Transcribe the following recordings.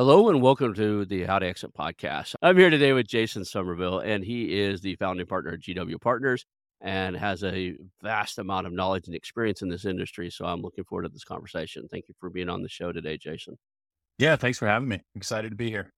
Hello and welcome to the How to Exit podcast. I'm here today with Jason Somerville, and he is the founding partner at GW Partners and has a vast amount of knowledge and experience in this industry. So I'm looking forward to this conversation. Thank you for being on the show today, Jason. Yeah, thanks for having me. Excited to be here.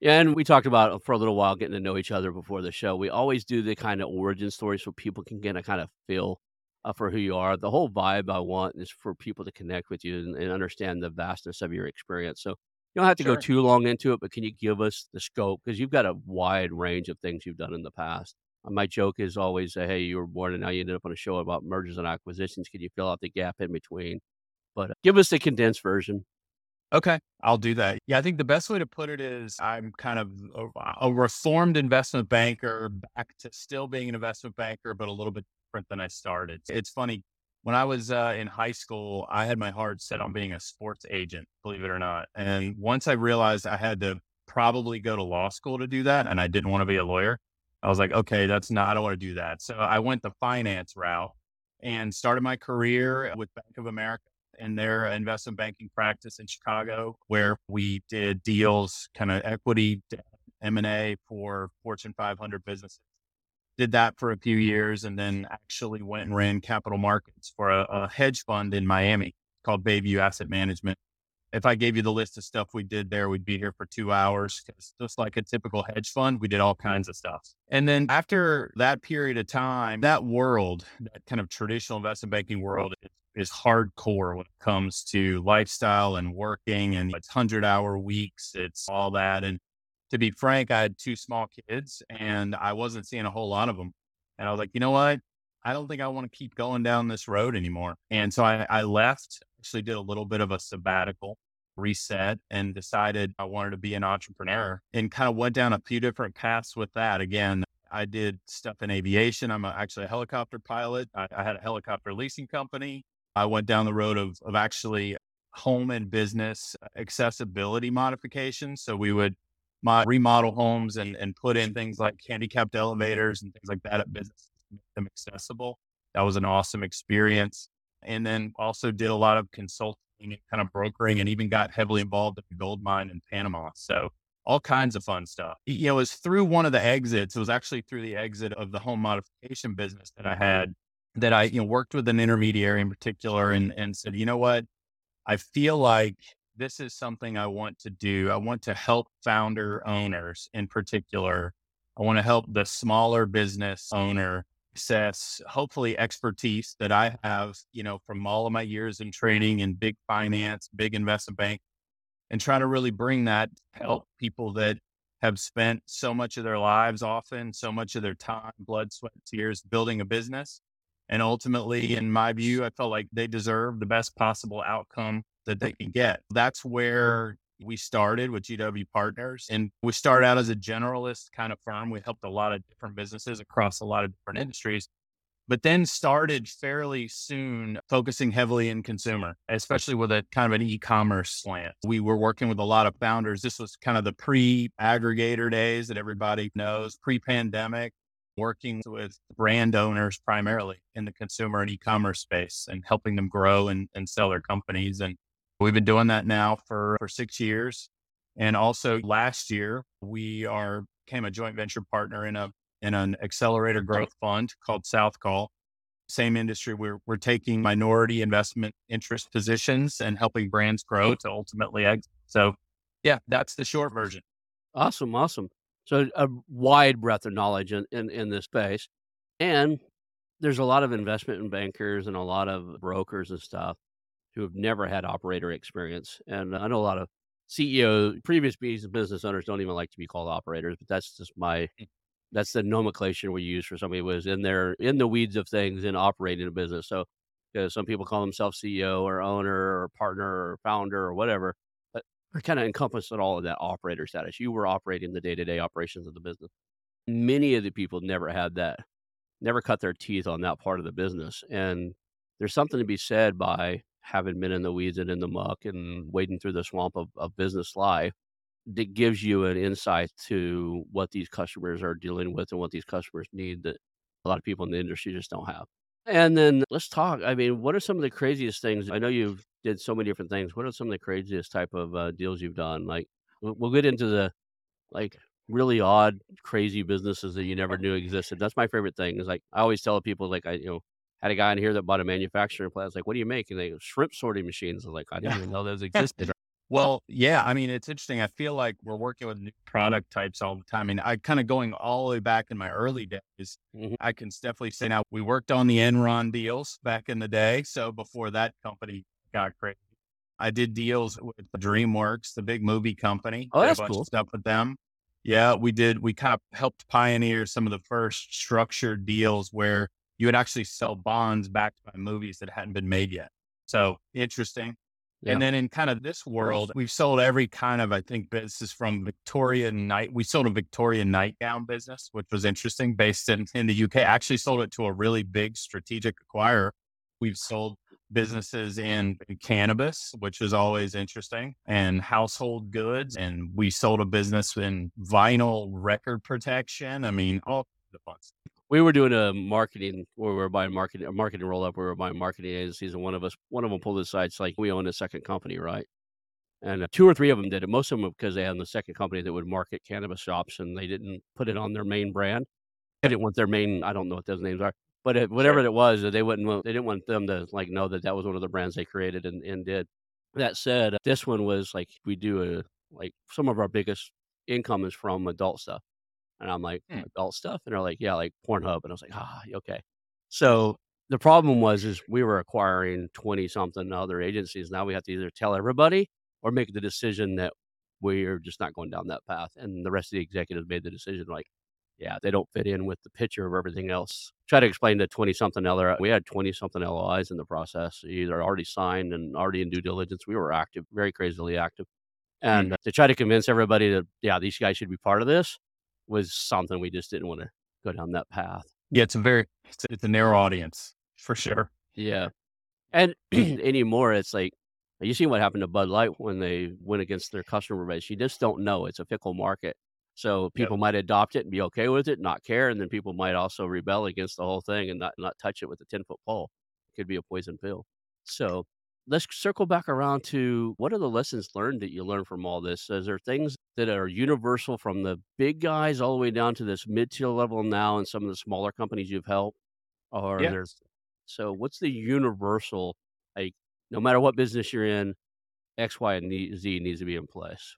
Yeah, and we talked about for a little while getting to know each other before the show. We always do the kind of origin story so people can get a kind of feel uh, for who you are. The whole vibe I want is for people to connect with you and, and understand the vastness of your experience. So you don't have to sure. go too long into it, but can you give us the scope? Because you've got a wide range of things you've done in the past. Uh, my joke is always, uh, hey, you were born and now you ended up on a show about mergers and acquisitions. Can you fill out the gap in between? But uh, give us the condensed version. Okay, I'll do that. Yeah, I think the best way to put it is I'm kind of a, a, reformed investment banker back to still being an investment banker, but a little bit different than I started. It's funny when I was uh, in high school, I had my heart set on being a sports agent, believe it or not. And once I realized I had to probably go to law school to do that, and I didn't want to be a lawyer, I was like, okay, that's not, I don't want to do that. So I went the finance route and started my career with Bank of America in their investment banking practice in Chicago, where we did deals, kind of equity, M&A for Fortune 500 businesses did that for a few years and then actually went and ran capital markets for a, a hedge fund in Miami called Bayview Asset Management. If I gave you the list of stuff we did there, we'd be here for two hours. Just like a typical hedge fund, we did all kinds of stuff. And then after that period of time, that world, that kind of traditional investment banking world, is, is hardcore when it comes to lifestyle and working. And it's 100 hour weeks, it's all that. And to be frank, I had two small kids and I wasn't seeing a whole lot of them. And I was like, you know what? I don't think I want to keep going down this road anymore. And so I, I left, actually did a little bit of a sabbatical reset and decided I wanted to be an entrepreneur and kind of went down a few different paths with that. Again, I did stuff in aviation. I'm a, actually a helicopter pilot. I, I, had a helicopter leasing company. I went down the road of, of actually home and business accessibility modifications. So we would remodel homes and, and put in things like handicapped elevators and things like that at businesses to make them accessible. That was an awesome experience. And then also did a lot of consulting and kind of brokering and even got heavily involved in the gold mine in Panama. So all kinds of fun stuff. You know, it was through one of the exits. It was actually through the exit of the home modification business that I had that I, you know, worked with an intermediary in particular and, and said, you know what? I feel like this is something I want to do. I want to help founder owners in particular. I want to help the smaller business owner access hopefully expertise that I have, you know, from all of my years in training in big finance, big investment bank, and try to really bring that help people that have spent so much of their lives often, so much of their time, blood, sweat, tears building a business. And ultimately, in my view, I felt like they deserve the best possible outcome that they can get. That's where we started with GW Partners. And we started out as a generalist kind of firm. We helped a lot of different businesses across a lot of different industries, but then started fairly soon focusing heavily in consumer, especially with a kind of an e commerce slant. We were working with a lot of founders. This was kind of the pre aggregator days that everybody knows, pre pandemic. Working with brand owners primarily in the consumer and e-commerce space and helping them grow and, and sell their companies. And we've been doing that now for, for six years. And also last year, we are became a joint venture partner in a in an accelerator growth fund called Southcall. Same industry. We're we're taking minority investment interest positions and helping brands grow to ultimately exit. So yeah, that's the short version. Awesome, awesome. So a wide breadth of knowledge in, in, in this space. And there's a lot of investment in bankers and a lot of brokers and stuff who have never had operator experience. And I know a lot of CEO, previous business owners don't even like to be called operators, but that's just my mm. that's the nomenclature we use for somebody who is in there in the weeds of things and operating a business. So because some people call themselves CEO or owner or partner or founder or whatever kind of encompassed all of that operator status. You were operating the day to day operations of the business. Many of the people never had that, never cut their teeth on that part of the business. And there's something to be said by having been in the weeds and in the muck and wading through the swamp of, of business life that gives you an insight to what these customers are dealing with and what these customers need that a lot of people in the industry just don't have. And then let's talk. I mean, what are some of the craziest things? I know you've did so many different things. What are some of the craziest type of uh, deals you've done? Like, we'll, get into the like really odd, crazy businesses that you never knew existed. That's my favorite thing. Is like I always tell people, like I you know had a guy in here that bought a manufacturing plant. I was like, "What do you make?" And they go, shrimp sorting machines. I was like, I didn't even know those existed. Well, yeah. I mean, it's interesting. I feel like we're working with new product types all the time. I mean, I kind of going all the way back in my early days. Mm-hmm. I can definitely say now we worked on the Enron deals back in the day. So before that company got crazy, I did deals with DreamWorks, the big movie company. Oh, that's cool. stuff with them. Yeah, we did. We kind of helped pioneer some of the first structured deals where you would actually sell bonds backed by movies that hadn't been made yet. So interesting. Yeah. And then in kind of this world, we've sold every kind of, I think, business from Victorian night. We sold a Victorian nightgown business, which was interesting, based in, in the UK. Actually sold it to a really big strategic acquirer. We've sold businesses in cannabis, which is always interesting, and household goods. And we sold a business in vinyl record protection. I mean, all the fun stuff we were doing a marketing where we were buying marketing a marketing roll up. We were buying marketing agencies, and one of us, one of them pulled aside. It's like we own a second company, right? And uh, two or three of them did it. Most of them because they had the second company that would market cannabis shops, and they didn't put it on their main brand. They didn't want their main. I don't know what those names are, but it, whatever sure. it was, they wouldn't. They didn't want them to like know that that was one of the brands they created and, and did. That said, this one was like we do a like some of our biggest income is from adult stuff. And I'm like, hmm. adult stuff? And they're like, yeah, like Pornhub. And I was like, ah, okay. So the problem was, is we were acquiring 20 something other agencies. Now we have to either tell everybody or make the decision that we're just not going down that path. And the rest of the executives made the decision like, yeah, they don't fit in with the picture of everything else. Try to explain to 20 something other, we had 20 something LOIs in the process, either already signed and already in due diligence. We were active, very crazily active. And mm-hmm. to try to convince everybody that, yeah, these guys should be part of this, was something we just didn't want to go down that path. Yeah, it's a very it's a, it's a narrow audience for sure. Yeah, and anymore, it's like you see what happened to Bud Light when they went against their customer base. You just don't know; it's a fickle market. So people yep. might adopt it and be okay with it, not care, and then people might also rebel against the whole thing and not not touch it with a ten foot pole. It could be a poison pill. So let's circle back around to what are the lessons learned that you learned from all this? Is there things that are universal from the big guys all the way down to this mid tier level now and some of the smaller companies you've helped? Or yeah. there's so what's the universal like no matter what business you're in, X, Y, and Z needs to be in place?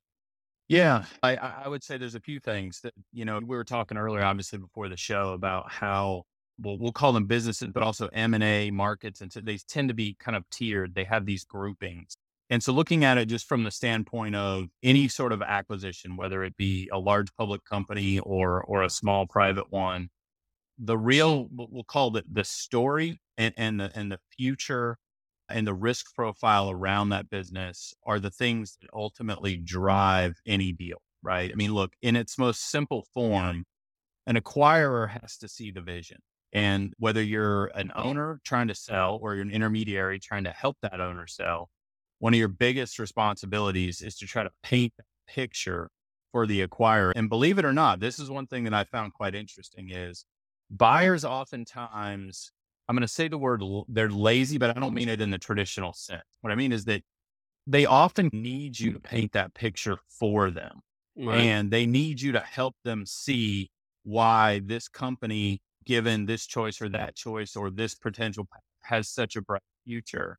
Yeah, I, I would say there's a few things that, you know, we were talking earlier, obviously before the show about how well, we'll call them businesses, but also M and A markets, and so they tend to be kind of tiered. They have these groupings, and so looking at it just from the standpoint of any sort of acquisition, whether it be a large public company or or a small private one, the real we'll call it the story and, and the and the future and the risk profile around that business are the things that ultimately drive any deal, right? I mean, look, in its most simple form, an acquirer has to see the vision. And whether you're an owner trying to sell or you're an intermediary trying to help that owner sell, one of your biggest responsibilities is to try to paint a picture for the acquirer. And believe it or not, this is one thing that I found quite interesting is Buyers oftentimes, I'm going to say the word, they're lazy, but I don't mean it in the traditional sense. What I mean is that they often need you to paint that picture for them. Right. And they need you to help them see why this company, given this choice or that choice or this potential, has such a bright future.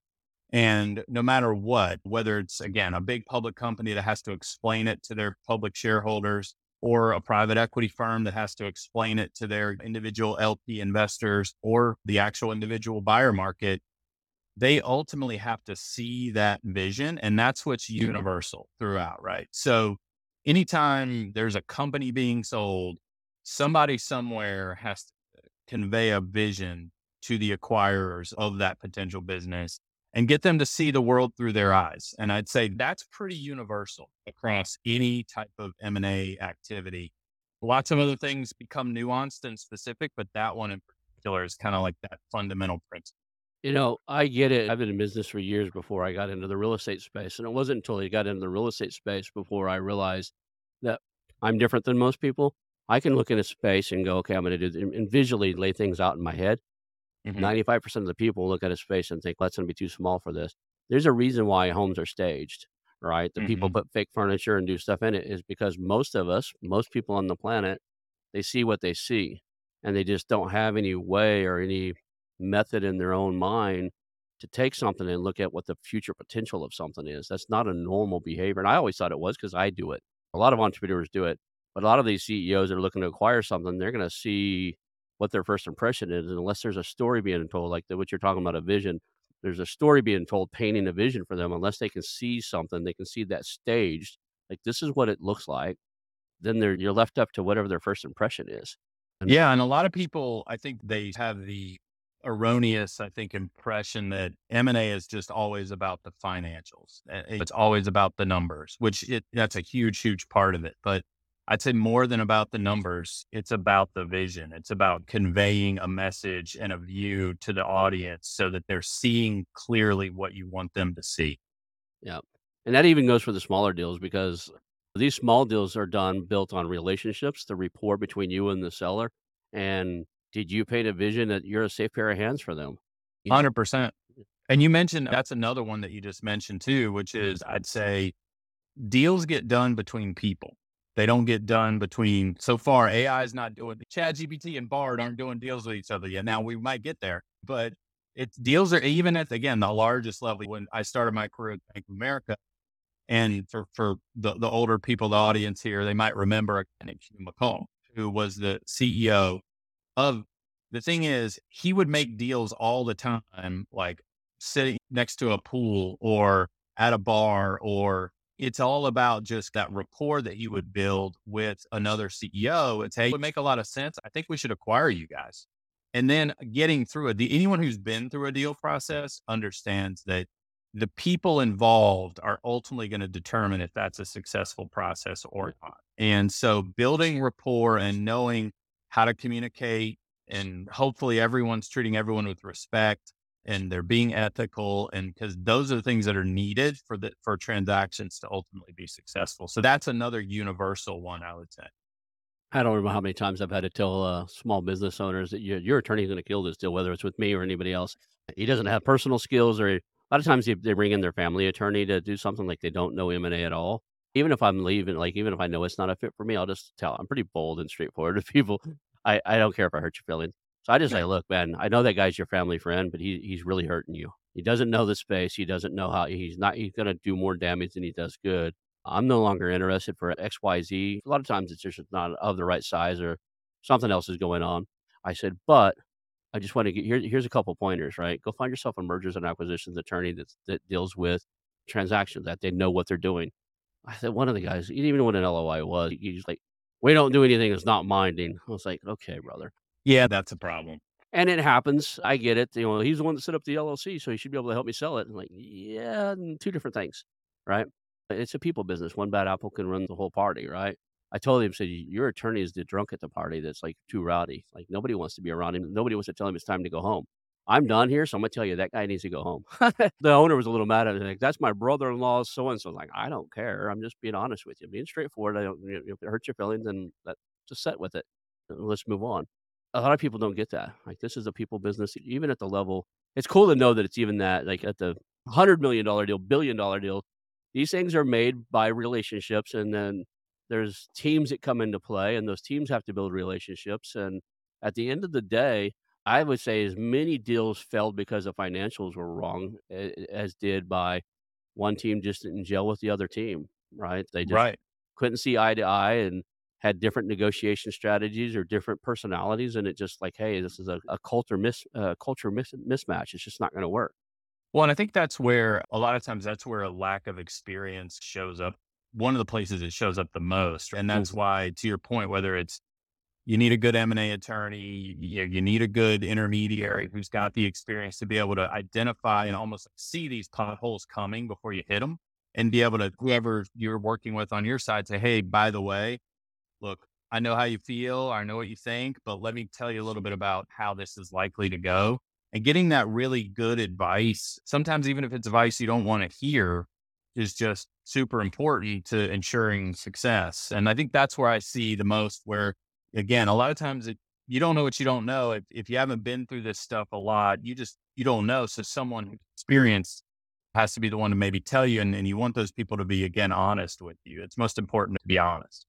And no matter what, whether it's again a big public company that has to explain it to their public shareholders or a private equity firm that has to explain it to their individual LP investors or the actual individual buyer market, they ultimately have to see that vision. And that's what's universal throughout, right? So anytime there's a company being sold, somebody somewhere has to uh, convey a vision to the acquirers of that potential business and get them to see the world through their eyes. And I'd say that's pretty universal across any type of M&A activity. Lots of other things become nuanced and specific, but that one in particular is kind of like that fundamental principle. You know, I get it. I've been in business for years before I got into the real estate space. And it wasn't until I got into the real estate space before I realized that I'm different than most people. I can look in a space and go, okay, I'm going to do, and visually lay things out in my head. Mm-hmm. 95% of the people look at a space and think, that's going to be too small for this. There's a reason why homes are staged, right? The mm-hmm. people put fake furniture and do stuff in it is because most of us, most people on the planet, they see what they see and they just don't have any way or any method in their own mind to take something and look at what the future potential of something is. That's not a normal behavior. And I always thought it was because I do it. A lot of entrepreneurs do it, but a lot of these CEOs that are looking to acquire something, they're going to see what their first impression is. Unless there's a story being told, like the, what you're talking about, a vision, there's a story being told, painting a vision for them. Unless they can see something, they can see that staged. Like this is what it looks like. Then they're you're left up to whatever their first impression is. And yeah, and a lot of people, I think they have the erroneous, I think, impression that M and A is just always about the financials. Eh, it's always about the numbers, which it, that's a huge, huge part of it. But I'd say more than about the numbers, it's about the vision. It's about conveying a message and a view to the audience so that they're seeing clearly what you want them to see. Yeah. And that even goes for the smaller deals because these small deals are done built on relationships, the rapport between you and the seller. And did you paint a vision that you're a safe pair of hands for them? 100%. And you mentioned that's another one that you just mentioned too, which is I'd say deals get done between people. They don't get done between so far. AI is not doing Chat GPT and Bard aren't doing deals with each other yet. Now we might get there, but it's deals are even at again the largest level. When I started my career at Bank of America, and for for the, the older people, the audience here, they might remember a guy McColl, who was the CEO of. The thing is, he would make deals all the time, like sitting next to a pool or at a bar or it's all about just that rapport that you would build with another CEO. It's, hey, it would make a lot of sense. I think we should acquire you guys. And then getting through it, anyone who's been through a deal process understands that the people involved are ultimately going to determine if that's a successful process or not. And so building rapport and knowing how to communicate and hopefully everyone's treating everyone with respect and they're being ethical and because those are the things that are needed for the for transactions to ultimately be successful. So that's another universal one i would say. I don't remember how many times i've had to tell uh, small business owners that your, your attorney's going to kill this deal whether it's with me or anybody else. He doesn't have personal skills or a lot of times they, they bring in their family attorney to do something like they don't know m&a at all. Even if i'm leaving like even if i know it's not a fit for me i'll just tell i'm pretty bold and straightforward to people. I, I don't care if i hurt your feelings so I just say, look, man, I know that guy's your family friend, but he he's really hurting you. He doesn't know the space. He doesn't know how he's not he's gonna do more damage than he does good. I'm no longer interested for XYZ. A lot of times it's just not of the right size or something else is going on. I said, but I just want to get here. Here's a couple pointers, right? Go find yourself a mergers and acquisitions attorney that that deals with transactions that they know what they're doing. I said one of the guys, he didn't even know what an LOI was. He's like, we don't do anything that's not minding. I was like, okay, brother. Yeah, that's a problem. And it happens. I get it. You know, he's the one that set up the LLC, so he should be able to help me sell it. And like, yeah, two different things, right? It's a people business. One bad apple can run the whole party, right? I told him, said, your attorney is the drunk at the party that's like too rowdy. Like nobody wants to be around him. Nobody wants to tell him it's time to go home. I'm done here, so I'm gonna tell you that guy needs to go home. the owner was a little mad at me. Like, that's my brother-in-law, so and so. Like, I don't care. I'm just being honest with you, being straightforward. I don't if it hurts your feelings, then just set with it. Let's move on. A lot of people don't get that. Like this is a people business, even at the level. It's cool to know that it's even that, like at the hundred million dollar deal, billion dollar deal. These things are made by relationships, and then there's teams that come into play, and those teams have to build relationships. And at the end of the day, I would say as many deals failed because the financials were wrong as did by one team just didn't gel with the other team. Right? They just Right. couldn't see eye to eye, and had different negotiation strategies or different personalities, and it just like, hey, this is a, a culture mis uh, culture mis- mismatch. It's just not going to work. Well, and I think that's where a lot of times that's where a lack of experience shows up. One of the places it shows up the most. And that's Mhm. why, to your point, whether it's you need a good M&A attorney, you, you need a good intermediary who's got the experience to be able to identify and almost see these potholes coming before you hit them and be able to, whoever you're working with on your side, say, hey, by the way, look, I know how you feel, I know what you think, but let me tell you a little bit about how this is likely to go. And getting that really good advice, sometimes even if it's advice you don't want to hear, is just super important to ensuring success. And I think that's where I see the most where again, a lot of times it, you don't know what you don't know. If, if you haven't been through this stuff a lot, you just, you don't know. So someone experienced has to be the one to maybe tell you. And, and you want those people to be, again, honest with you. It's most important to be honest.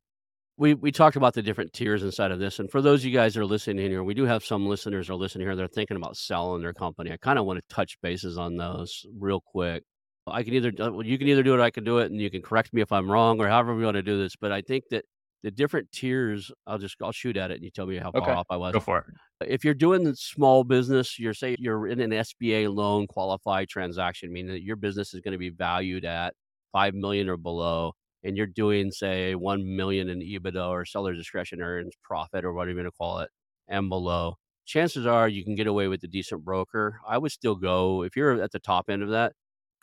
We we talked about the different tiers inside of this, and for those of you guys that are listening here, we do have some listeners are listening here. They're thinking about selling their company. I kind of want to touch bases on those real quick. I can either uh, you can either do it, I can do it, and you can correct me if I'm wrong or however we want to do this. But I think that the different tiers, I'll just I'll shoot at it, and you tell me how far Okay. off I was. Go for it. If you're doing the small business, you're say you're in an SBA loan qualified transaction, meaning that your business is going to be valued at five million or below, and you're doing say one million in EBITDA or seller discretion earns profit or whatever you want to call it, and below. Chances are you can get away with a decent broker. I would still go if you're at the top end of that,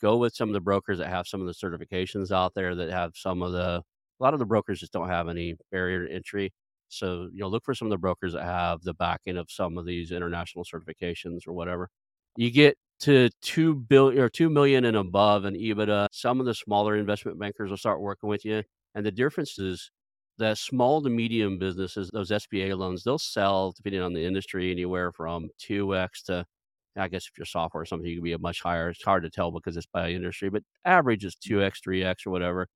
go with some of the brokers that have some of the certifications out there that have some of the a lot of the brokers just don't have any barrier to entry. So, you know, look for some of the brokers that have the backing of some of these international certifications or whatever. You get to two billion or two million and above in EBITDA. Some of the smaller investment bankers will start working with you. And the difference is that small to medium businesses, those SBA loans, they'll sell depending on the industry anywhere from 2x to I guess if you're software or something, you can be a much higher. It's hard to tell because it's by industry, but average is 2x, 3x or whatever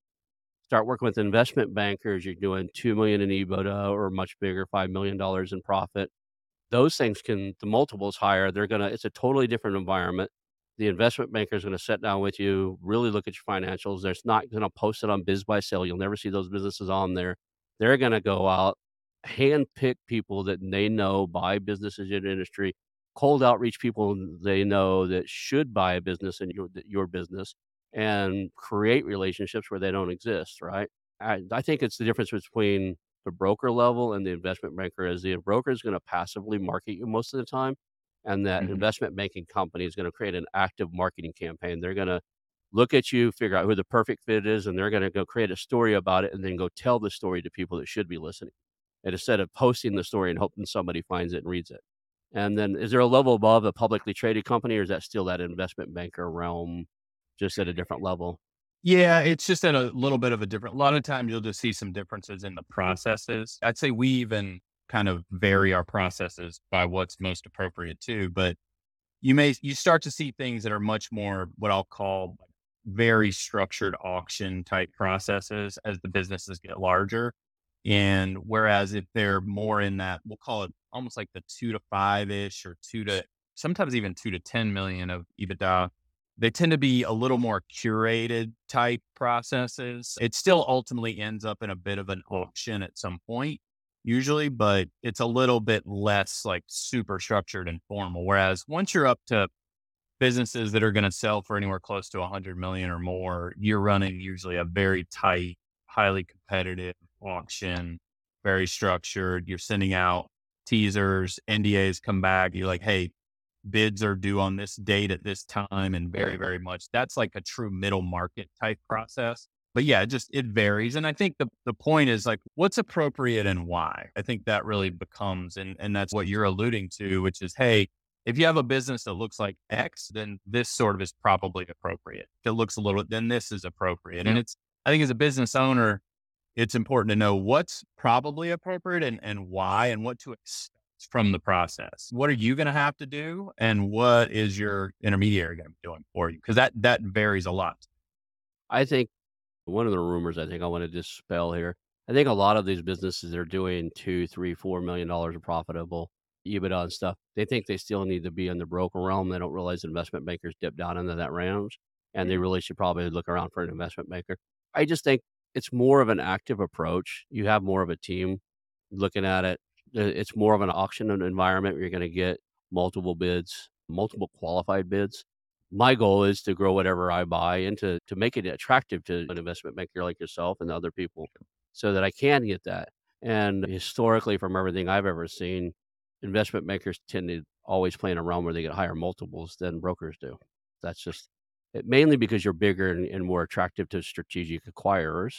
start working with investment bankers, you're doing 2 million in EBITDA or much bigger, $5 million in profit. Those things can, the multiples higher. They're to, it's a totally different environment. The investment banker is going to sit down with you, really look at your financials. They're not going to post it on BizBuySell. You'll never see those businesses on there. They're going to go out, hand pick people that they know buy businesses in industry, cold outreach people they know that should buy a business in your, your business and create relationships where they don't exist, right? I, I think it's the difference between the broker level and the investment banker is the broker is going to passively market you most of the time. And that Mhm. investment banking company is going to create an active marketing campaign. They're going to look at you, figure out who the perfect fit is, and they're going to go create a story about it and then go tell the story to people that should be listening. And instead of posting the story and hoping somebody finds it and reads it. And then is there a level above a publicly traded company or is that still that investment banker realm just at a different level? Yeah, it's just at a little bit of a different. A lot of times you'll just see some differences in the processes. I'd say we even kind of vary our processes by what's most appropriate too. But you may you start to see things that are much more what I'll call very structured auction type processes as the businesses get larger. And whereas if they're more in that, we'll call it almost like the two to five ish or two to sometimes even two to 10 million of EBITDA, they tend to be a little more curated type processes. It still ultimately ends up in a bit of an auction at some point, usually, but it's a little bit less like super structured and formal. Whereas once you're up to businesses that are going to sell for anywhere close to 100 million or more, you're running usually a very tight, highly competitive auction, very structured. You're sending out teasers, NDAs come back. You're like, hey, bids are due on this date at this time and very very much. That's like a true middle market type process. But yeah it just it varies and i think the the point is like what's appropriate and why? I think that really becomes and and that's what you're alluding to which is hey if you have a business that looks like x then this sort of is probably appropriate. If it looks a little then this is appropriate and it's i think as a business owner it's important to know what's probably appropriate and, and why and what to expect from the process. What are you going to have to do? And what is your intermediary going to be doing for you? Because that, that varies a lot. I think one of the rumors I think I want to dispel here. I think a lot of these businesses that are doing two, three, four million dollars of profitable EBITDA and stuff. They think they still need to be in the broker realm. They don't realize investment bankers dip down into that range, and they mm-hmm. really should probably look around for an investment banker. I just think it's more of an active approach. You have more of a team looking at it. It's more of an auction environment where you're going to get multiple bids, multiple qualified bids. My goal is to grow whatever I buy and to, to make it attractive to an investment banker like yourself and other people so that I can get that. And historically, from everything I've ever seen, investment bankers tend to always play in a realm where they get higher multiples than brokers do. That's just it, mainly because you're bigger and, and, more attractive to strategic acquirers,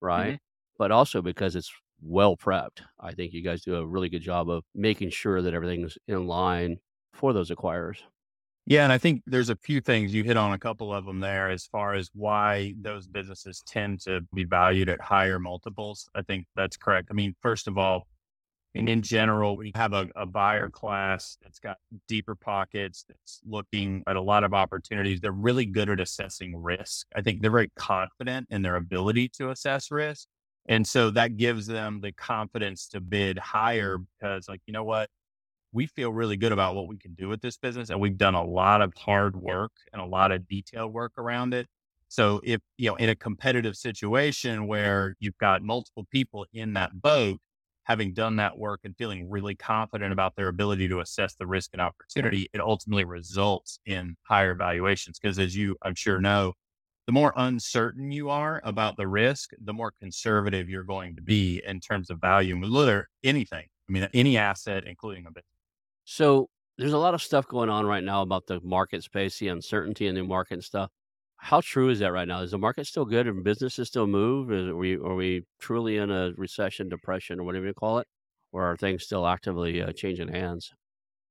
right? Mm-hmm. But also because it's well prepped. I think you guys do a really good job of making sure that everything's in line for those acquirers. Yeah, and I think there's a few things you hit on a couple of them there as far as why those businesses tend to be valued at higher multiples. I think that's correct. I mean, first of all, and in general, we have a, a, buyer class that's got deeper pockets, that's looking at a lot of opportunities. They're really good at assessing risk. I think they're very confident in their ability to assess risk. And so that gives them the confidence to bid higher mm-hmm. because, like, you know what? We feel really good about what we can do with this business. And we've done a lot of hard work and a lot of detailed work around it. So if, you know, in a competitive situation where you've got multiple people in that boat, having done that work and feeling really confident about their ability to assess the risk and opportunity, it ultimately results in higher valuations. Because as you, I'm sure, know, the more uncertain you are about the risk, the more conservative you're going to be in terms of value. Literally anything. I mean, any asset, including a business. So there's a lot of stuff going on right now about the market space, the uncertainty in the market and stuff. How true is that right now? Is the market still good and businesses still move? Are, we, are we truly in a recession, depression, or whatever you call it? Or are things still actively uh, changing hands?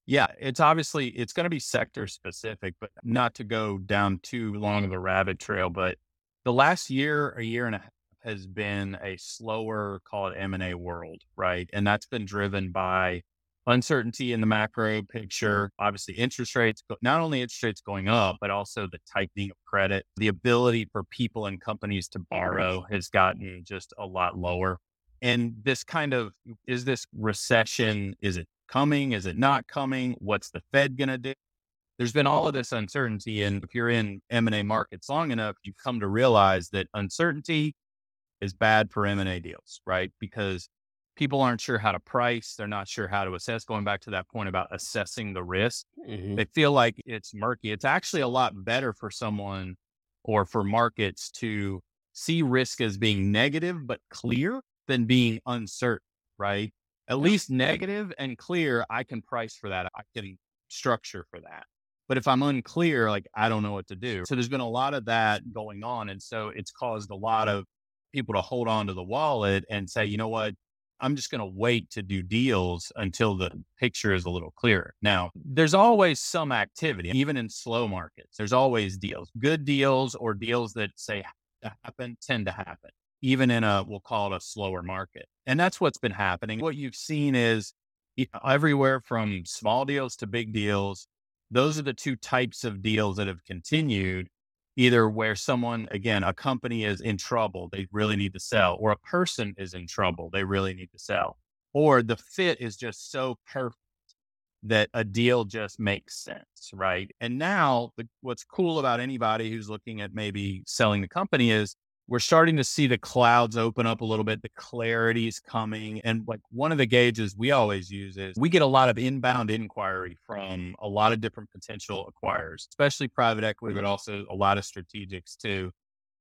Yeah, it's obviously it's going to be sector specific, but not to go down too long of a rabbit trail. But the last year, a year and a half has been a slower, call it M and A world, right? And that's been driven by uncertainty in the macro mm. picture. Obviously, interest rates, not only interest rates going up, but also the tightening of credit. The ability for people and companies to borrow has gotten just a lot lower. And this kind of is this recession, is it coming? Is it not coming? What's the Fed going to do? There's been all of this uncertainty. And if you're in M&A markets long enough, you come to realize that uncertainty is bad for M&A deals, right? Because people aren't sure how to price. They're not sure how to assess. Going back to that point about assessing the risk, mm-hmm. they feel like it's murky. It's actually a lot better for someone or for markets to see risk as being negative but clear than being uncertain, right? At least negative and clear, I can price for that. I can structure for that. But if I'm unclear, like I don't know what to do. So there's been a lot of that going on. And so it's caused a lot of people to hold on to the wallet and say, you know what? I'm just going to wait to do deals until the picture is a little clearer. Now, there's always some activity, even in slow markets. There's always deals, good deals or deals that say happen tend to happen, even in a, we'll call it a slower market. And that's what's been happening. What you've seen is everywhere from small deals to big deals. Those are the two types of deals that have continued either where someone, again, a company is in trouble, they really need to sell, or a person is in trouble, they really need to sell, or the fit is just so perfect that a deal just makes sense, right? And now, the, what's cool about anybody who's looking at maybe selling the company is we're starting to see the clouds open up a little bit. The clarity is coming. And like one of the gauges we always use is we get a lot of inbound inquiry from a lot of different potential acquirers, especially private equity, but also a lot of strategics too,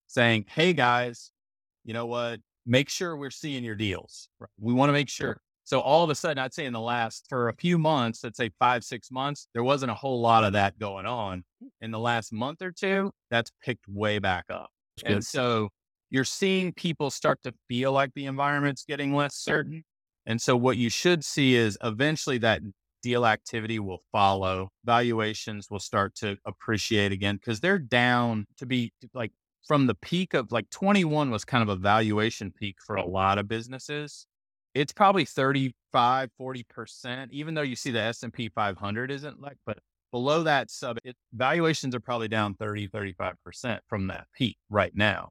saying, Hey guys, you know what? Make sure we're seeing your deals. We want to make sure. So all of a sudden, I'd say in the last for a few months, let's say five, six months, there wasn't a whole lot of that going on. In the last month or two, that's picked way back up. And so you're seeing people start to feel like the environment's getting less certain. And so what you should see is eventually that deal activity will follow. Valuations will start to appreciate again because they're down to be like from the peak of like 21 was kind of a valuation peak for a lot of businesses. it's probably 35, 40%, even though you see the S&P 500 isn't like, but below that sub it, valuations are probably down 30, 35% from that peak right now.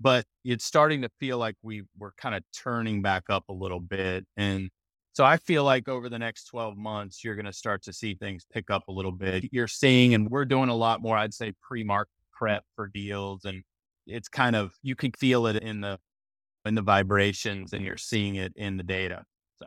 But it's starting to feel like we we're kind of turning back up a little bit. And so I feel like over the next 12 months, you're going to start to see things pick up a little bit. You're seeing, and we're doing a lot more, I'd say pre market prep for deals. And it's kind of, you can feel it in the, in the vibrations and you're seeing it in the data. So.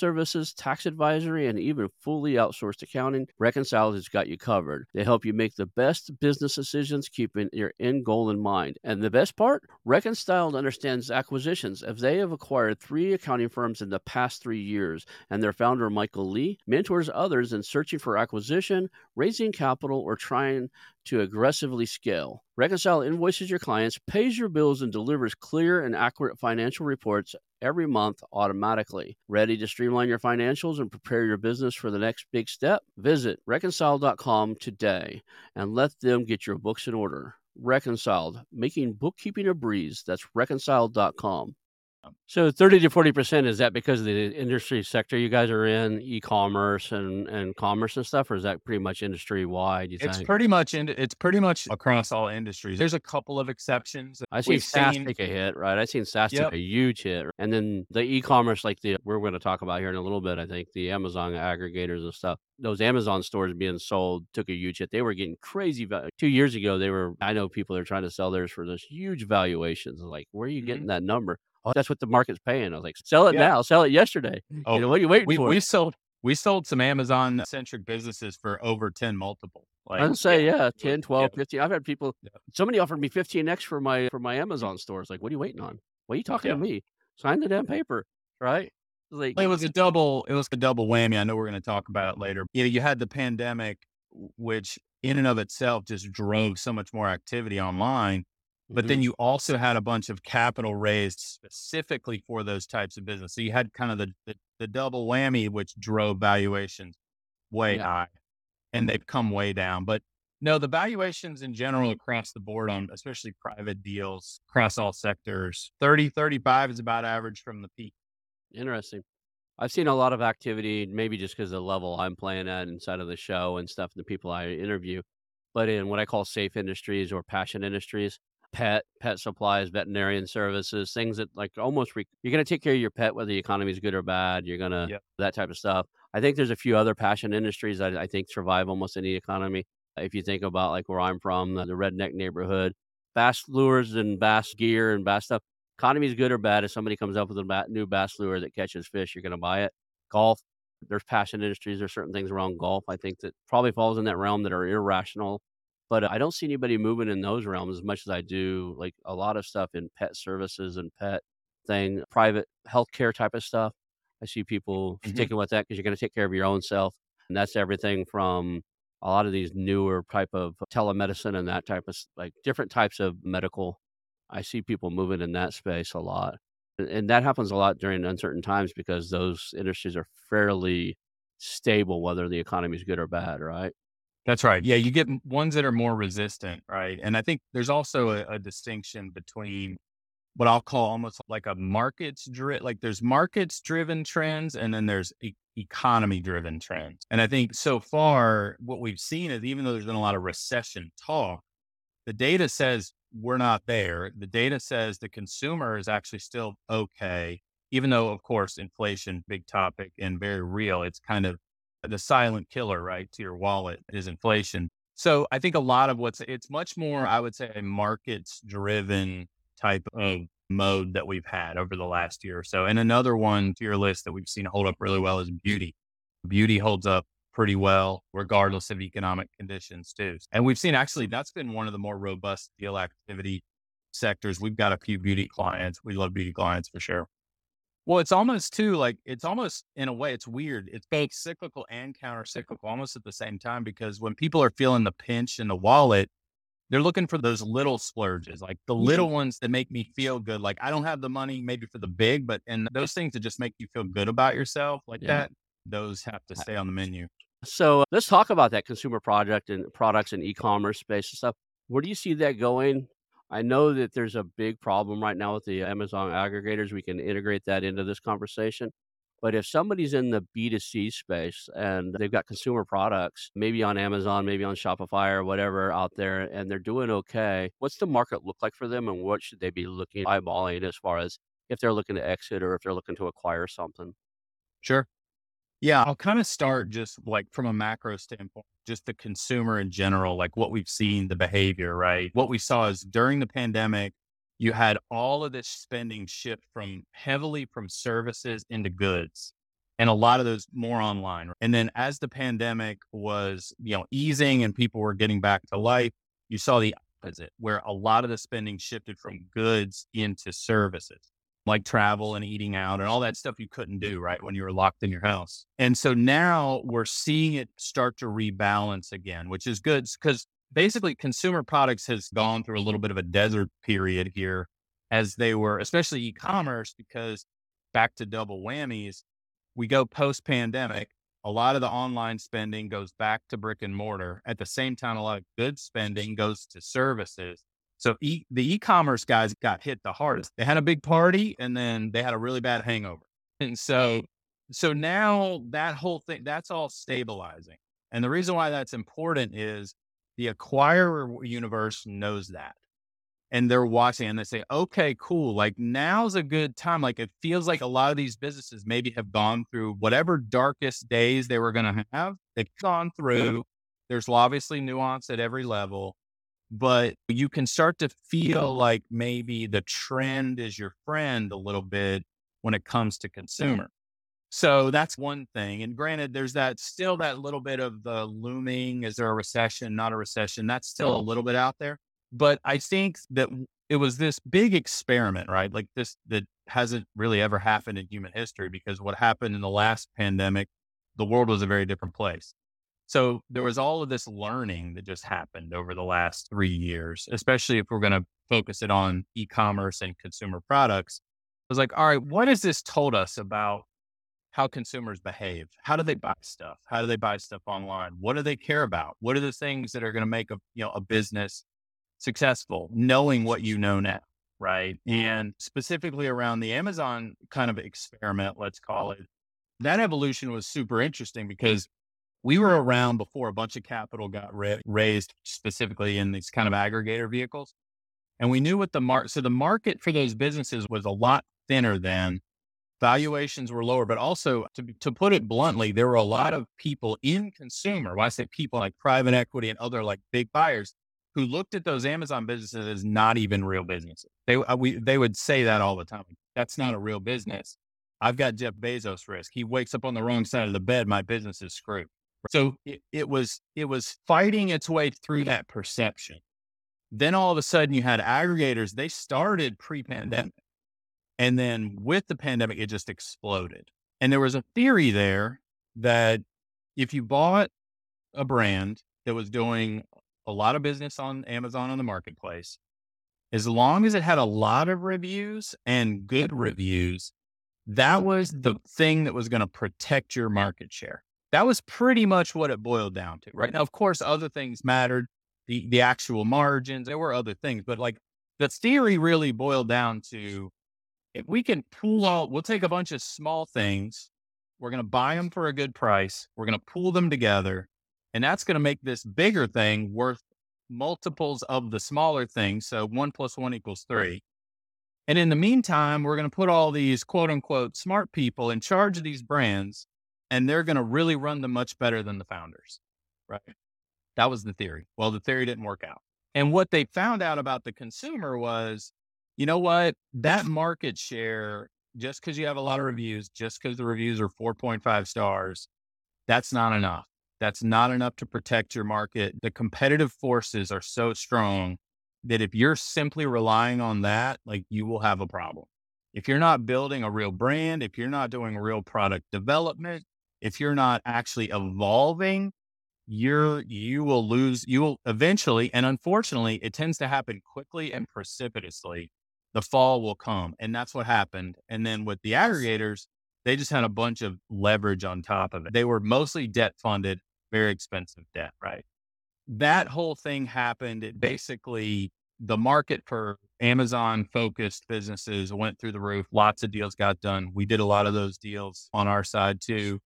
services, tax advisory, and even fully outsourced accounting, Reconciled has got you covered. They help you make the best business decisions, keeping your end goal in mind. And the best part? Reconciled understands acquisitions. If they have acquired three accounting firms in the past three years, and their founder, Michael Lee, mentors others in searching for acquisition, raising capital, or trying to aggressively scale. Reconciled invoices your clients, pays your bills, and delivers clear and accurate financial reports every month automatically. Ready to streamline your financials and prepare your business for the next big step? Visit reconciled.com today and let them get your books in order. Reconciled, making bookkeeping a breeze. That's reconciled.com. So 30 to 40% is that because of the industry sector you guys are in, e-commerce and, and commerce and stuff, or is that pretty much industry wide? It's think? pretty much in, it's pretty much across all industries. There's a couple of exceptions. I seen SaaS seen... take a hit, right? I seen SaaS yep. take a huge hit, and then the e-commerce, like the we're going to talk about here in a little bit. I think the Amazon aggregators and stuff. Those Amazon stores being sold took a huge hit. They were getting crazy value. Two years ago, they were. I know people are trying to sell theirs for those huge valuations. Like, where are you mm-hmm. getting that number? Oh, that's what the market's paying. I was like, sell it yeah. now, sell it yesterday. Oh, you know, what are you waiting we, for? We sold we sold some Amazon centric businesses for over 10 multiple. Like, I'd say, yeah, 10, 12, yeah. 15. I've had people, yeah. somebody offered me 15X for my, for my Amazon stores. Like, what are you waiting on? What are you talking to me? Sign the damn paper. Right. Like, it was a double, it was a double whammy. I know we're going to talk about it later. You know, you had the pandemic, which in and of itself just drove so much more activity online. But mm-hmm. then you also had a bunch of capital raised specifically for those types of business. So you had kind of the, the, the double whammy, which drove valuations way yeah. high and they've come way down. But no, the valuations in general across the board on especially private deals across all sectors, 30, 35 is about average from the peak. Interesting. I've seen a lot of activity, maybe just because of the level I'm playing at inside of the show and stuff, and the people I interview, but in what I call safe industries or passion industries, pet, pet supplies, veterinarian services, things that like almost re- you're going to take care of your pet whether the economy is good or bad. You're going to yep. that type of stuff. I think there's a few other passion industries that I think survive almost any economy. If you think about like where I'm from, the redneck neighborhood, bass lures and bass gear and bass stuff. Economy is good or bad. If somebody comes up with a new bass lure that catches fish, you're going to buy it. Golf, there's passion industries. There's certain things around golf. I think that probably falls in that realm that are irrational but I don't see anybody moving in those realms as much as I do like a lot of stuff in pet services and pet thing, private healthcare type of stuff. I see people mm-hmm. sticking with that because you're going to take care of your own self. And that's everything from a lot of these newer type of telemedicine and that type of like different types of medical. I see people moving in that space a lot. And that happens a lot during uncertain times because those industries are fairly stable, whether the economy is good or bad, right? That's right. Yeah, you get ones that are more resistant, right? And I think there's also a, a distinction between what I'll call almost like a markets driven, like there's markets driven trends and then there's e- economy driven trends. And I think so far, what we've seen is even though there's been a lot of recession talk, the data says we're not there. The data says the consumer is actually still okay, even though, of course, inflation, big topic and very real. It's kind of the silent killer, right, to your wallet is inflation. So I think a lot of what's it's much more, I would say, a markets driven type of mode that we've had over the last year or so. And another one to your list that we've seen hold up really well is beauty. Beauty holds up pretty well, regardless of economic conditions, too. And we've seen actually that's been one of the more robust deal activity sectors. We've got a few beauty clients. We love beauty clients for sure. Well, it's almost too like it's almost in a way it's weird. It's both cyclical and counter cyclical almost at the same time because when people are feeling the pinch in the wallet, they're looking for those little splurges, like the little mm-hmm. ones that make me feel good. Like I don't have the money maybe for the big, but and those things that just make you feel good about yourself like Yeah. that, those have to stay on the menu. So let's talk about that consumer project and products and e-commerce space and stuff. Where do you see that going? I know that there's a big problem right now with the Amazon aggregators. We can integrate that into this conversation. But if somebody's in the B2C space and they've got consumer products, maybe on Amazon, maybe on Shopify or whatever out there, and they're doing okay, what's the market look like for them and what should they be looking eyeballing as far as if they're looking to exit or if they're looking to acquire something? Sure. Yeah, I'll kind of start just like from a macro standpoint, just the consumer in general, like what we've seen, the behavior, right? What we saw is during the pandemic, you had all of this spending shift from heavily from services into goods and a lot of those more online. And then as the pandemic was, you know, easing and people were getting back to life, you saw the opposite where a lot of the spending shifted from goods into services like travel and eating out and all that stuff you couldn't mm. do, right? When you were locked in your house. And so now we're seeing it start to rebalance again, which is good because basically consumer products has gone through a little bit of a desert period here as they were, especially e-commerce, because back to double whammies, we go post pandemic. A lot of the online spending goes back to brick and mortar. At the same time, a lot of good spending goes to services. So e- the e-commerce guys got hit the hardest. They had a big party and then they had a really bad hangover. And so so now that whole thing that's all stabilizing. And the reason why that's important is the acquirer universe knows that. And they're watching and they say, okay, cool. Like now's a good time. Like it feels like a lot of these businesses maybe have gone through whatever darkest days they were going to have. They've gone through. There's obviously nuance at every level but you can start to feel like maybe the trend is your friend a little bit when it comes to consumer. So that's one thing. And granted, there's that still that little bit of the looming. Is there a recession? Not a recession. That's still a little bit out there. But I think that it was this big experiment, right? Like this that hasn't really ever happened in human history because what happened in the last pandemic, the world was a very different place. So there was all of this learning that just happened over the last three years, especially if we're going to focus it on e commerce and consumer products. I was like, all right, what has this told us about how consumers behave? How do they buy stuff? How do they buy stuff online? What do they care about? What are the things that are going to make a you know a business successful? Knowing what you know now, right? And specifically around the Amazon kind of experiment, let's call it, that evolution was super interesting because we were around before a bunch of capital got ra- raised specifically in these kind of aggregator vehicles. And we knew what the market, so the market for those businesses was a lot thinner then. Valuations were lower, but also to, to put it bluntly, there were a lot of people in consumer. When I say people like private equity and other like big buyers who looked at those Amazon businesses as not even real businesses. They, uh, we, they would say that all the time. That's not a real business. I've got Jeff Bezos risk. He wakes up on the wrong side of the bed. My business is screwed. So it, it was it was fighting its way through that perception. Then all of a sudden you had aggregators, they started pre-pandemic. And then with the pandemic, it just exploded. And there was a theory there that if you bought a brand that was doing a lot of business on Amazon on the marketplace, as long as it had a lot of reviews and good reviews, that was the thing that was going to protect your market share. That was pretty much what it boiled down to, right? Now, of course, other things mattered, the the actual margins, there were other things, but like the theory really boiled down to if we can pool all, we'll take a bunch of small things, we're going to buy them for a good price, we're going to pool them together, and that's going to make this bigger thing worth multiples of the smaller things. So one plus one equals three. And in the meantime, we're going to put all these quote unquote smart people in charge of these brands and they're going to really run them much better than the founders. Right. That was the theory. Well, the theory didn't work out. And what they found out about the consumer was, you know what? That market share, just because you have a lot of reviews, just because the reviews are 4.5 stars, that's not enough. That's not enough to protect your market. The competitive forces are so strong that if you're simply relying on that, like you will have a problem. If you're not building a real brand, if you're not doing real product development, if you're not actually evolving, you're you will lose you will eventually and unfortunately it tends to happen quickly and precipitously. The fall will come and that's what happened and then with the aggregators they just had a bunch of leverage on top of it. They were mostly debt funded very expensive debt right? That whole thing happened it basically the market for amazon focused businesses went through the roof lots of deals got done. We did a lot of those deals on our side too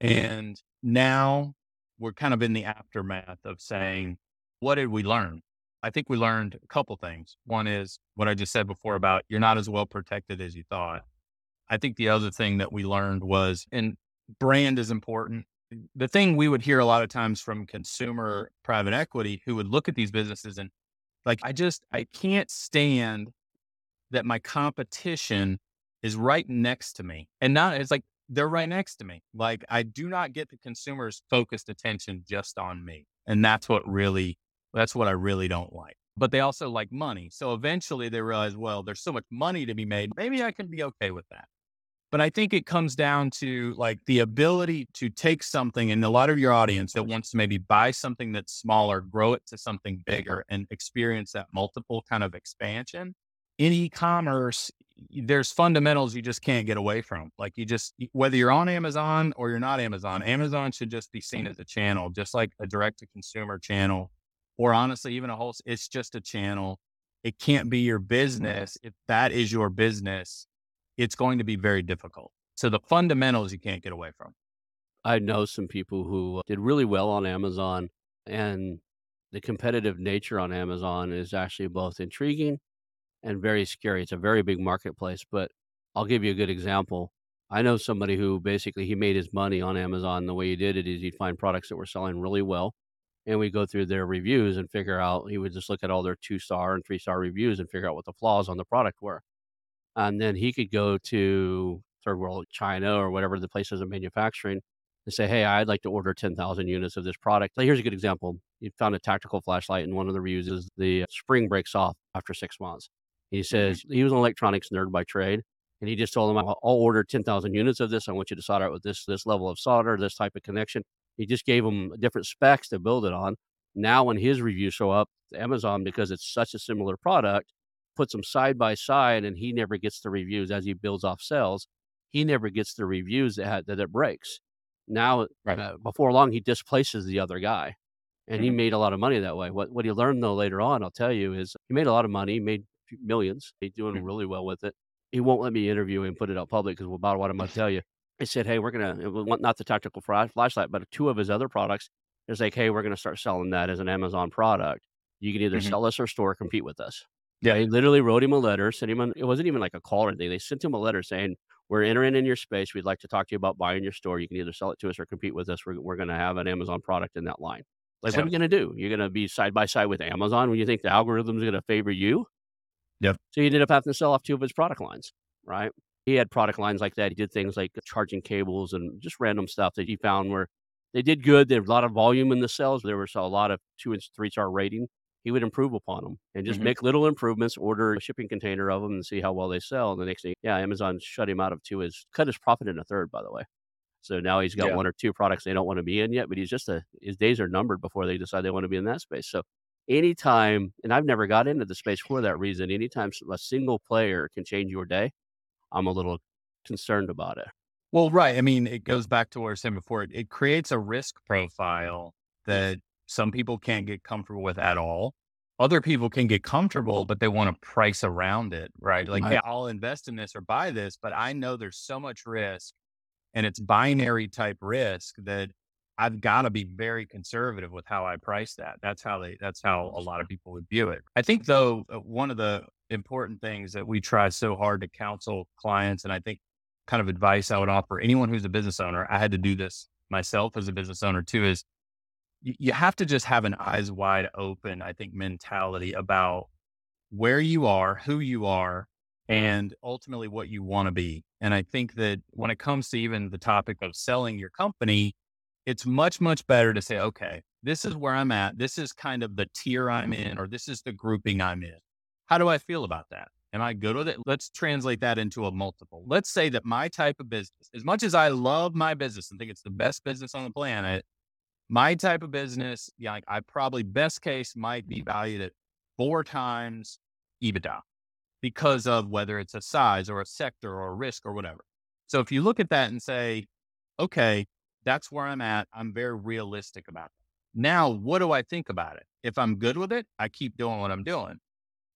and now we're kind of in the aftermath of saying, what did we learn? I think we learned a couple things. One is what I just said before about you're not as well protected as you thought. I think the other thing that we learned was, and brand is important. The thing we would hear a lot of times from consumer private equity who would look at these businesses and like, I just, I can't stand that my competition is right next to me. And not, it's like, they're right next to me. Like I do not get the consumer's focused attention just on me. And that's what really, that's what I really don't like. But they also like money. So eventually they realize, well, there's so much money to be made. Maybe I can be okay with that. But I think it comes down to like the ability to take something and a lot of your audience that wants to maybe buy something that's smaller, grow it to something bigger and experience that multiple kind of expansion. In e-commerce, there's fundamentals you just can't get away from. Like you just, whether you're on Amazon or you're not Amazon, mm-hmm. Amazon should just be seen mm-hmm. as a channel, just like a direct to consumer channel, or honestly, even a whole, it's just a channel. It can't be your business. If that is your business, it's going to be very difficult. So the fundamentals you can't get away from. I know some people who did really well on Amazon and the competitive nature on Amazon is actually both intriguing and very scary. It's a very big marketplace, but I'll give you a good example. I know somebody who basically he made his money on Amazon. The way he did it is he'd find products that were selling really well, and we go through their reviews and figure out. He would just look at all their two star and three star reviews and figure out what the flaws on the product were, and then he could go to third world China or whatever the places of manufacturing and say, "Hey, I'd like to order ten thousand units of this product." Like, here's a good example. He found a tactical flashlight, and one of the reviews is the spring breaks off after six months. He mm-hmm. says he was an electronics nerd by trade. And he just told them, I'll order 10,000 units of this. I want you to solder it with this, this level of solder, this type of connection. He just gave them different specs to build it on. Now, when his reviews show up, Amazon, because it's such a similar product, puts them side by side and he never gets the reviews as he builds off sales. He never gets the reviews that, that it breaks. Now, right. uh, before long, he displaces the other guy and mm-hmm. he made a lot of money that way. What, what he learned though later on, I'll tell you, is he made a lot of money, made millions. He's doing mm-hmm. really well with it. He won't let me interview him, put it out public because about what I'm going to tell you. He said, "Hey, we're gonna not the tactical flashlight, but two of his other products. It's like, hey, we're gonna start selling that as an Amazon product. You can either mm-hmm. sell us or store, compete with us." Yeah, he literally wrote him a letter, sent him. An, it wasn't even like a call or anything. They sent him a letter saying, "We're entering in your space. We'd like to talk to you about buying your store. You can either sell it to us or compete with us. We're, we're going to have an Amazon product in that line." Like, yeah. what are you going to do? You're going to be side by side with Amazon when you think the algorithm's going to favor you? Yep. So he ended up having to sell off two of his product lines, right? He had product lines like that. He did things like charging cables and just random stuff that he found where they did good. There was a lot of volume in the sales. There was a lot of two and three star rating. He would improve upon them and just mm-hmm. make little improvements, order a shipping container of them and see how well they sell. And the next thing, yeah, Amazon shut him out of two. His cut his profit in a third, by the way. So now he's got yeah. one or two products they don't want to be in yet, but he's just a his days are numbered before they decide they want to be in that space. So anytime, and I've never got into the space for that reason, anytime a single player can change your day, I'm a little concerned about it. Well, right. I mean, it goes back to what I was saying before. It, it creates a risk profile that some people can't get comfortable with at all. Other people can get comfortable, but they want to price around it, right? Like, right. yeah, I'll invest in this or buy this, but I know there's so much risk and it's binary type risk that I've got to be very conservative with how I price that. That's how they, that's how a lot of people would view it. I think though, uh, one of the important things that we try so hard to counsel clients, and I think kind of advice I would offer anyone who's a business owner, I had to do this myself as a business owner too, is you have to just have an eyes wide open, I think, mentality about where you are, who you are, and ultimately what you want to be. And I think that when it comes to even the topic of selling your company, it's much, much better to say, okay, this is where I'm at. This is kind of the tier I'm in, or this is the grouping I'm in. How do I feel about that? Am I good with it? Let's translate that into a multiple. Let's say that my type of business, as much as I love my business and think it's the best business on the planet, my type of business, yeah, like I probably best case might be valued at four times EBITDA because of whether it's a size or a sector or a risk or whatever. So if you look at that and say, okay, that's where I'm at, I'm very realistic about it. Now, what do I think about it? If I'm good with it, I keep doing what I'm doing.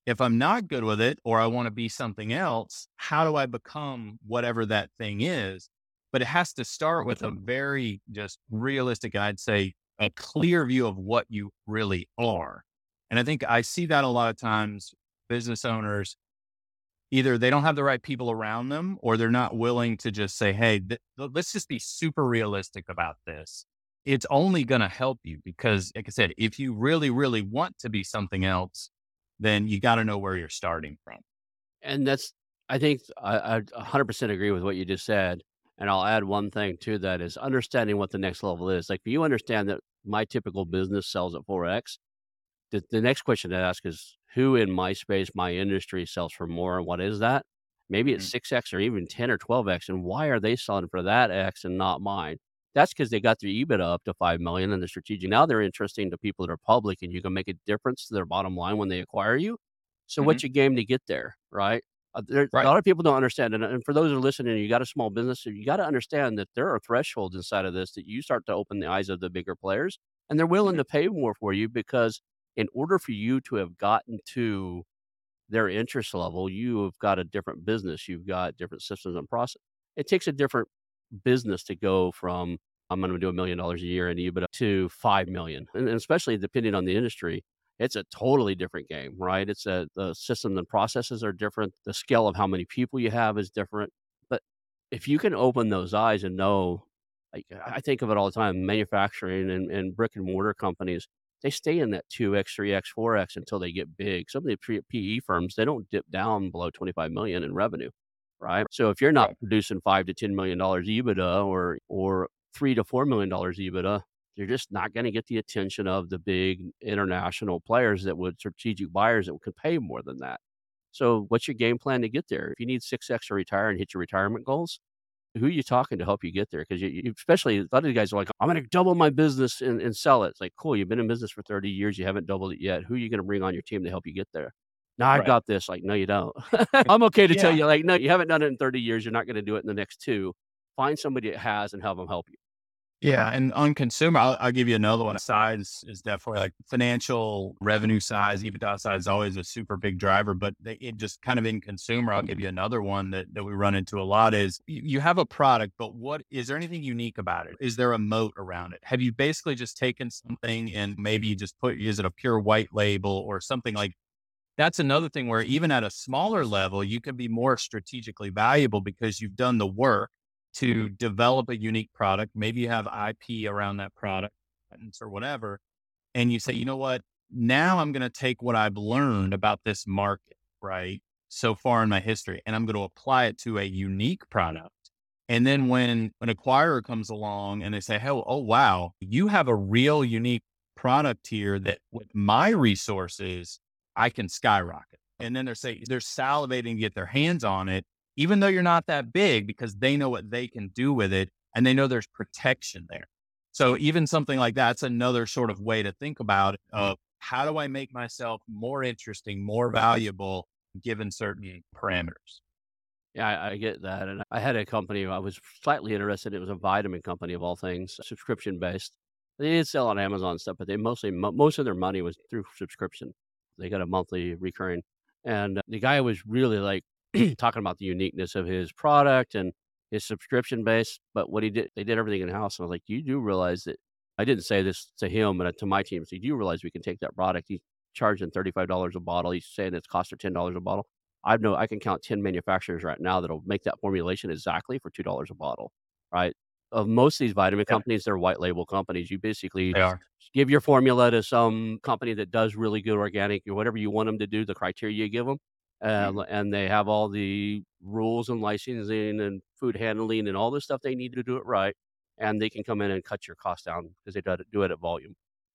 If I'm not good with it or I want to be something else, how do I become whatever that thing is? But it has to start with a very just realistic, I'd say a clear view of what you really are. And I think I see that a lot of times business owners either they don't have the right people around them or they're not willing to just say, Hey, th- let's just be super realistic about this. It's only going to help you because, like I said, if you really, really want to be something else, then you got to know where you're starting from. And that's, I think I, I 100% agree with what you just said. And I'll add one thing to that is understanding what the next level is. Like, if you understand that my typical business sells at 4X, the, the next question to ask is who in my space, my industry sells for more and what is that? Maybe it's mm-hmm. 6x or even 10 or 12x. And why are they selling for that X and not mine? That's because they got their EBITDA up to 5 million and the strategic. Now they're interesting to people that are public and you can make a difference to their bottom line when they acquire you. So mm-hmm. what's your game to get there? Right. Uh, there, right. A lot of people don't understand. And, and for those who are listening, you got a small business, you got to understand that there are thresholds inside of this that you start to open the eyes of the bigger players and they're willing mm-hmm. to pay more for you because in order for you to have gotten to their interest level, you have got a different business. You've got different systems and process. It takes a different business to go from I'm going to do a million dollars a year in EBITDA to five million, and, and especially depending on the industry, it's a totally different game, right? It's a the systems and processes are different. The scale of how many people you have is different. But if you can open those eyes and know, like I think of it all the time, manufacturing and, and brick and mortar companies, they stay in that 2x, 3x, 4x until they get big. Some of the PE firms, they don't dip down below 25 million in revenue, right? So if you're not right. producing 5 to 10 million dollars EBITDA or or 3 to 4 million dollars EBITDA, you're just not going to get the attention of the big international players that would strategic buyers that could pay more than that. So what's your game plan to get there? If you need 6x to retire and hit your retirement goals, who are you talking to help you get there? Because you, you, especially a lot of you guys are like, I'm going to double my business and, and sell it. It's like, cool, you've been in business for 30 years, you haven't doubled it yet. Who are you going to bring on your team to help you get there? No, I right. got this. Like, no, you don't. I'm okay to yeah. tell you, like, no, you haven't done it in 30 years. You're not going to do it in the next two. Find somebody that has and have them help you. Yeah. And on consumer, I'll, I'll, give you another one. Size is definitely like financial revenue size, EBITDA size is always a super big driver. But they, it just kind of in consumer, I'll give you another one that, that we run into a lot is you have a product, but what is there anything unique about it? Is there a moat around it? Have you basically just taken something and maybe you just put, is it a pure white label or something like that's another thing where even at a smaller level, you can be more strategically valuable because you've done the work to develop a unique product. Maybe you have IP around that product, or whatever. And you say, you know what? Now I'm going to take what I've learned about this market, right? So far in my history, and I'm going to apply it to a unique product. And then when an acquirer comes along and they say, hey, oh, wow, you have a real unique product here that with my resources, I can skyrocket. And then they're saying they're salivating to get their hands on it even though you're not that big, because they know what they can do with it and they know there's protection there. So even something like that's another sort of way to think about of how do I make myself more interesting, more valuable given certain parameters. Yeah, I, I, get that. And I had a company I was slightly interested. It was a vitamin company of all things, subscription based. They did sell on Amazon stuff, but they mostly most of their money was through subscription. They got a monthly recurring, and the guy was really like talking about the uniqueness of his product and his subscription base. But what he did, they did everything in house. And I was like, you do realize that I didn't say this to him, and to my team. So you do realize we can take that product. He's charging $35 a bottle. He's saying it's cost her $10 a bottle. I know I can count 10 manufacturers right now that'll make that formulation exactly for $2 a bottle, right? Of most of these vitamin yeah. companies, they're white label companies. You basically give your formula to some company that does really good organic or whatever you want them to do, the criteria you give them mm-hmm. Um, and they have all the rules and licensing and food handling and all the stuff they need to do it right. And they can come in and cut your cost down because they do it, do it at volume.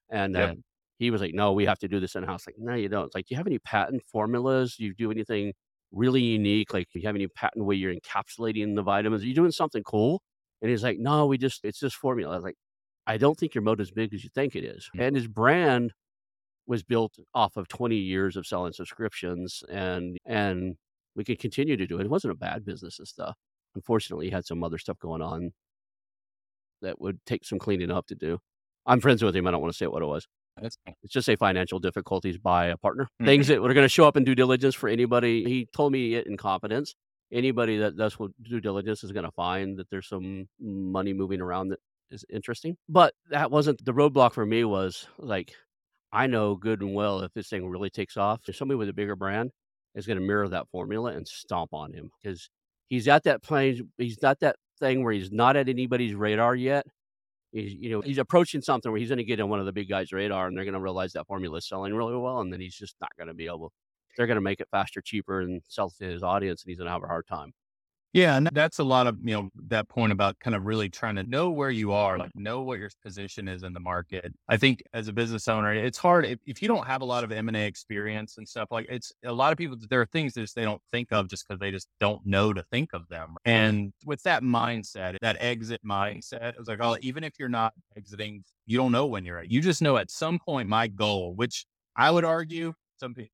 And uh, yep. he was like, "No, we have to do this in house." Like, no, you don't. It's like, do you have any patent formulas? Do you do anything really unique? Like, you have any patent way you're encapsulating the vitamins? Are you doing something cool? And he's like, no, we just, it's just formula. I was like, I don't think your moat is big as you think it is. Mm-hmm. And his brand was built off of 20 years of selling subscriptions and, and we could continue to do it. It wasn't a bad business and stuff. Unfortunately, he had some other stuff going on that would take some cleaning up to do. I'm friends with him. I don't want to say what it was. That's Let's just say financial difficulties by a partner. Mhm. Things that were going to show up in due diligence for anybody. He told me it in confidence. Anybody that does what due diligence is going to find that there's some money moving around that is interesting. But that wasn't the roadblock for me. Was like, I know good and well if this thing really takes off, somebody with a bigger brand is going to mirror that formula and stomp on him because he's at that plane. He's not that thing where he's not at anybody's radar yet. He's, you know, he's approaching something where he's going to get on one of the big guys' radar, and they're going to realize that formula is selling really well, and then he's just not going to be able. They're going to make it faster, cheaper, and sell to his audience, and he's going to have a hard time. Yeah, and that's a lot of, you know, that point about kind of really trying to know where you are, like know what your position is in the market. I think as a business owner, it's hard if, if you don't have a lot of M&A experience and stuff like it's a lot of people there are things that they don't think of just because they just don't know to think of them. And with that mindset, that exit mindset, it was like, oh, even if you're not exiting, you don't know when you're at. You just know at some point my goal, which I would argue some people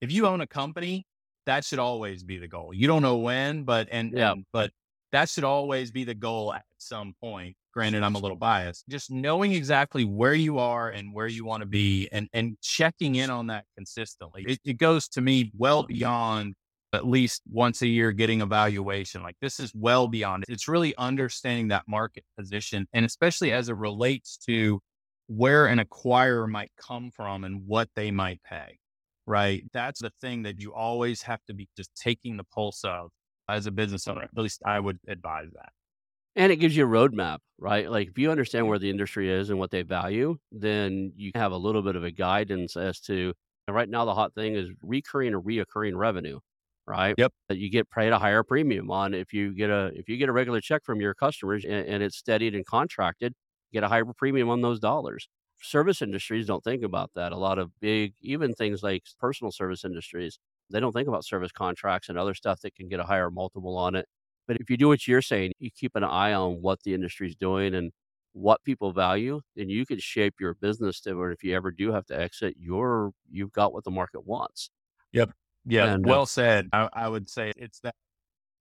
if you own a company, that should always be the goal. You don't know when, but and, Yeah. and but that should always be the goal at some point. Granted, I'm a little biased. Just knowing exactly where you are and where you want to be and and checking in on that consistently. It, it goes to me well beyond at least once a year getting evaluation. Like this is well beyond. It's really understanding that market position and especially as it relates to where an acquirer might come from and what they might pay right? That's the thing that you always have to be just taking the pulse of as a business owner. At least I would advise that. And it gives you a roadmap, right? Like if you understand where the industry is and what they value, then you have a little bit of a guidance as to and right now the hot thing is recurring or reoccurring revenue, right? Yep. That you get paid a higher premium on if you get a if you get a regular check from your customers and, and it's steadied and contracted, get a higher premium on those dollars. Service industries don't think about that. A lot of big, even things like personal service industries, they don't think about service contracts and other stuff that can get a higher multiple on it. But if you do what you're saying, you keep an eye on what the industry's doing and what people value, then you can shape your business to where if you ever do have to exit, you're you've got what the market wants. Yep. Yeah. And, uh, well said. I, I would say it's that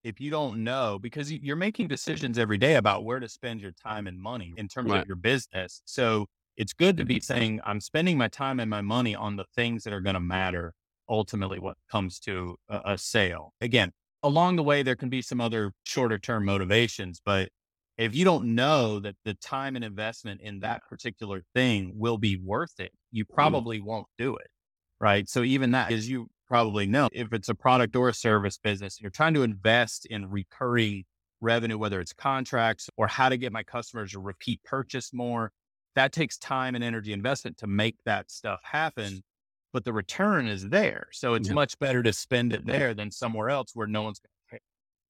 if you don't know, because you- you're making decisions every day about where to spend your time and money in terms Right. of your business. So it's good to mm-hmm. be saying, I'm spending my time and my money on the things that are going to matter ultimately what comes to a, a sale. Again, along the way, there can be some other shorter term motivations, but if you don't know that the time and investment in that particular thing will be worth it, you mm-hmm. probably won't do it. Right. So even that, as you probably know, if it's a product or a service business, you're trying to invest in recurring revenue, whether it's contracts or how to get my customers to repeat purchase more. That takes time and energy investment to make that stuff happen. But the return is there. So it's Yeah. much better to spend it there than somewhere else where no one's going to pay.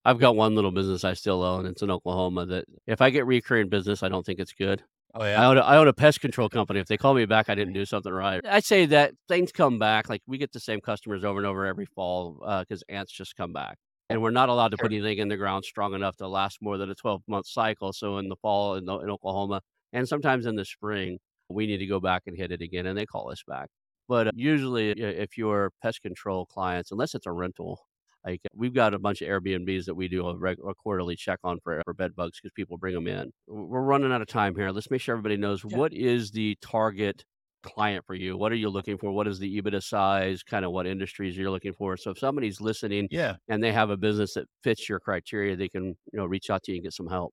I've got one little business I still own. It's in Oklahoma that if I get recurring business, I don't think it's good. Oh, yeah. I own, a, I own a pest control company. If they call me back, I didn't do something right. I'd say that things come back. Like we get the same customers over and over every fall uh, because ants just come back. And we're not allowed to put anything in the ground strong enough to last more than a 12 month cycle. So in the fall in, in Oklahoma and sometimes in the spring, we need to go back and hit it again and they call us back. But uh, usually, if you're pest control clients, unless it's a rental, like we've got a bunch of Airbnbs that we do a, reg- a quarterly check on for, for bed bugs because people bring them in. We're running out of time here. Let's make sure everybody knows Yeah. what is the target client for you. What are you looking for? What is the EBITDA size? Kind of what industries you're looking for. So if somebody's listening Yeah. and they have a business that fits your criteria, they can you know reach out to you and get some help.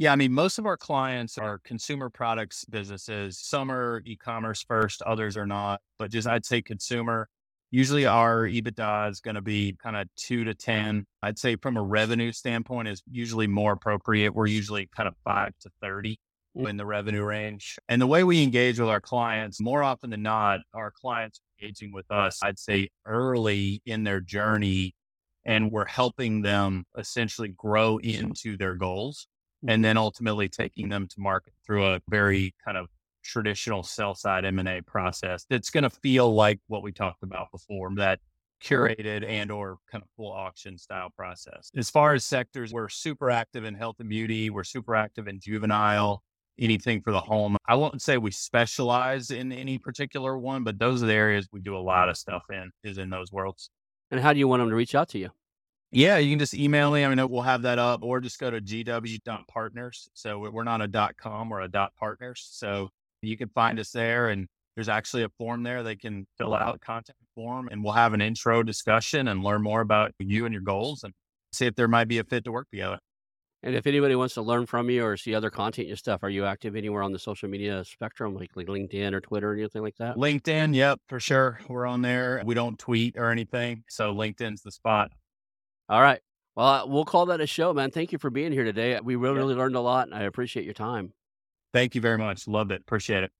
Yeah, I mean, most of our clients are consumer products businesses. Some are e-commerce first, others are not. But just I'd say consumer. Usually our EBITDA is going to be kind of two to 10. I'd say from a revenue standpoint is usually more appropriate. We're usually kind of five to 30 Mm. in the revenue range. And the way we engage with our clients, more often than not, our clients are engaging with us, I'd say early in their journey, and we're helping them essentially grow into their goals and mm-hmm. then ultimately taking them to market through a very kind of traditional sell side M&A process that's going to feel like what we talked about before that curated and or kind of full auction style process. As far as sectors, we're super active in health and beauty. We're super active in juvenile, anything for the home. I won't say we specialize in any particular one, but those are the areas we do a lot of stuff in is in those worlds. And how do you want them to reach out to you? Yeah, you can just email me. I mean, we'll have that up or just go to gw.partners. So we're not a dot com, we're a dot partners. So you can find us there and there's actually a form there they can fill out, contact form, and we'll have an intro discussion and learn more about you and your goals and see if there might be a fit to work together. And if anybody wants to learn from you or see other content and stuff, are you active anywhere on the social media spectrum, like, like LinkedIn or Twitter or anything like that? LinkedIn, yep, for sure. We're on there. We don't tweet or anything. So LinkedIn's the spot. All right. Well, uh, we'll call that a show, man. Thank you for being here today. We really, yeah. really learned a lot and I appreciate your time. Thank you very much. Loved it. Appreciate it.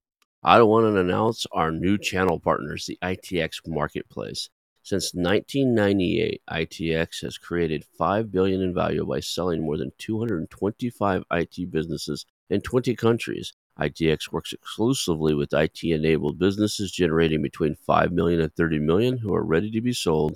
I want to announce our new channel partners, the ITX Marketplace. Since 1998, ITX has created 5 billion in value by selling more than 225 IT businesses in 20 countries. ITX works exclusively with IT-enabled businesses generating between 5 million and 30 million who are ready to be sold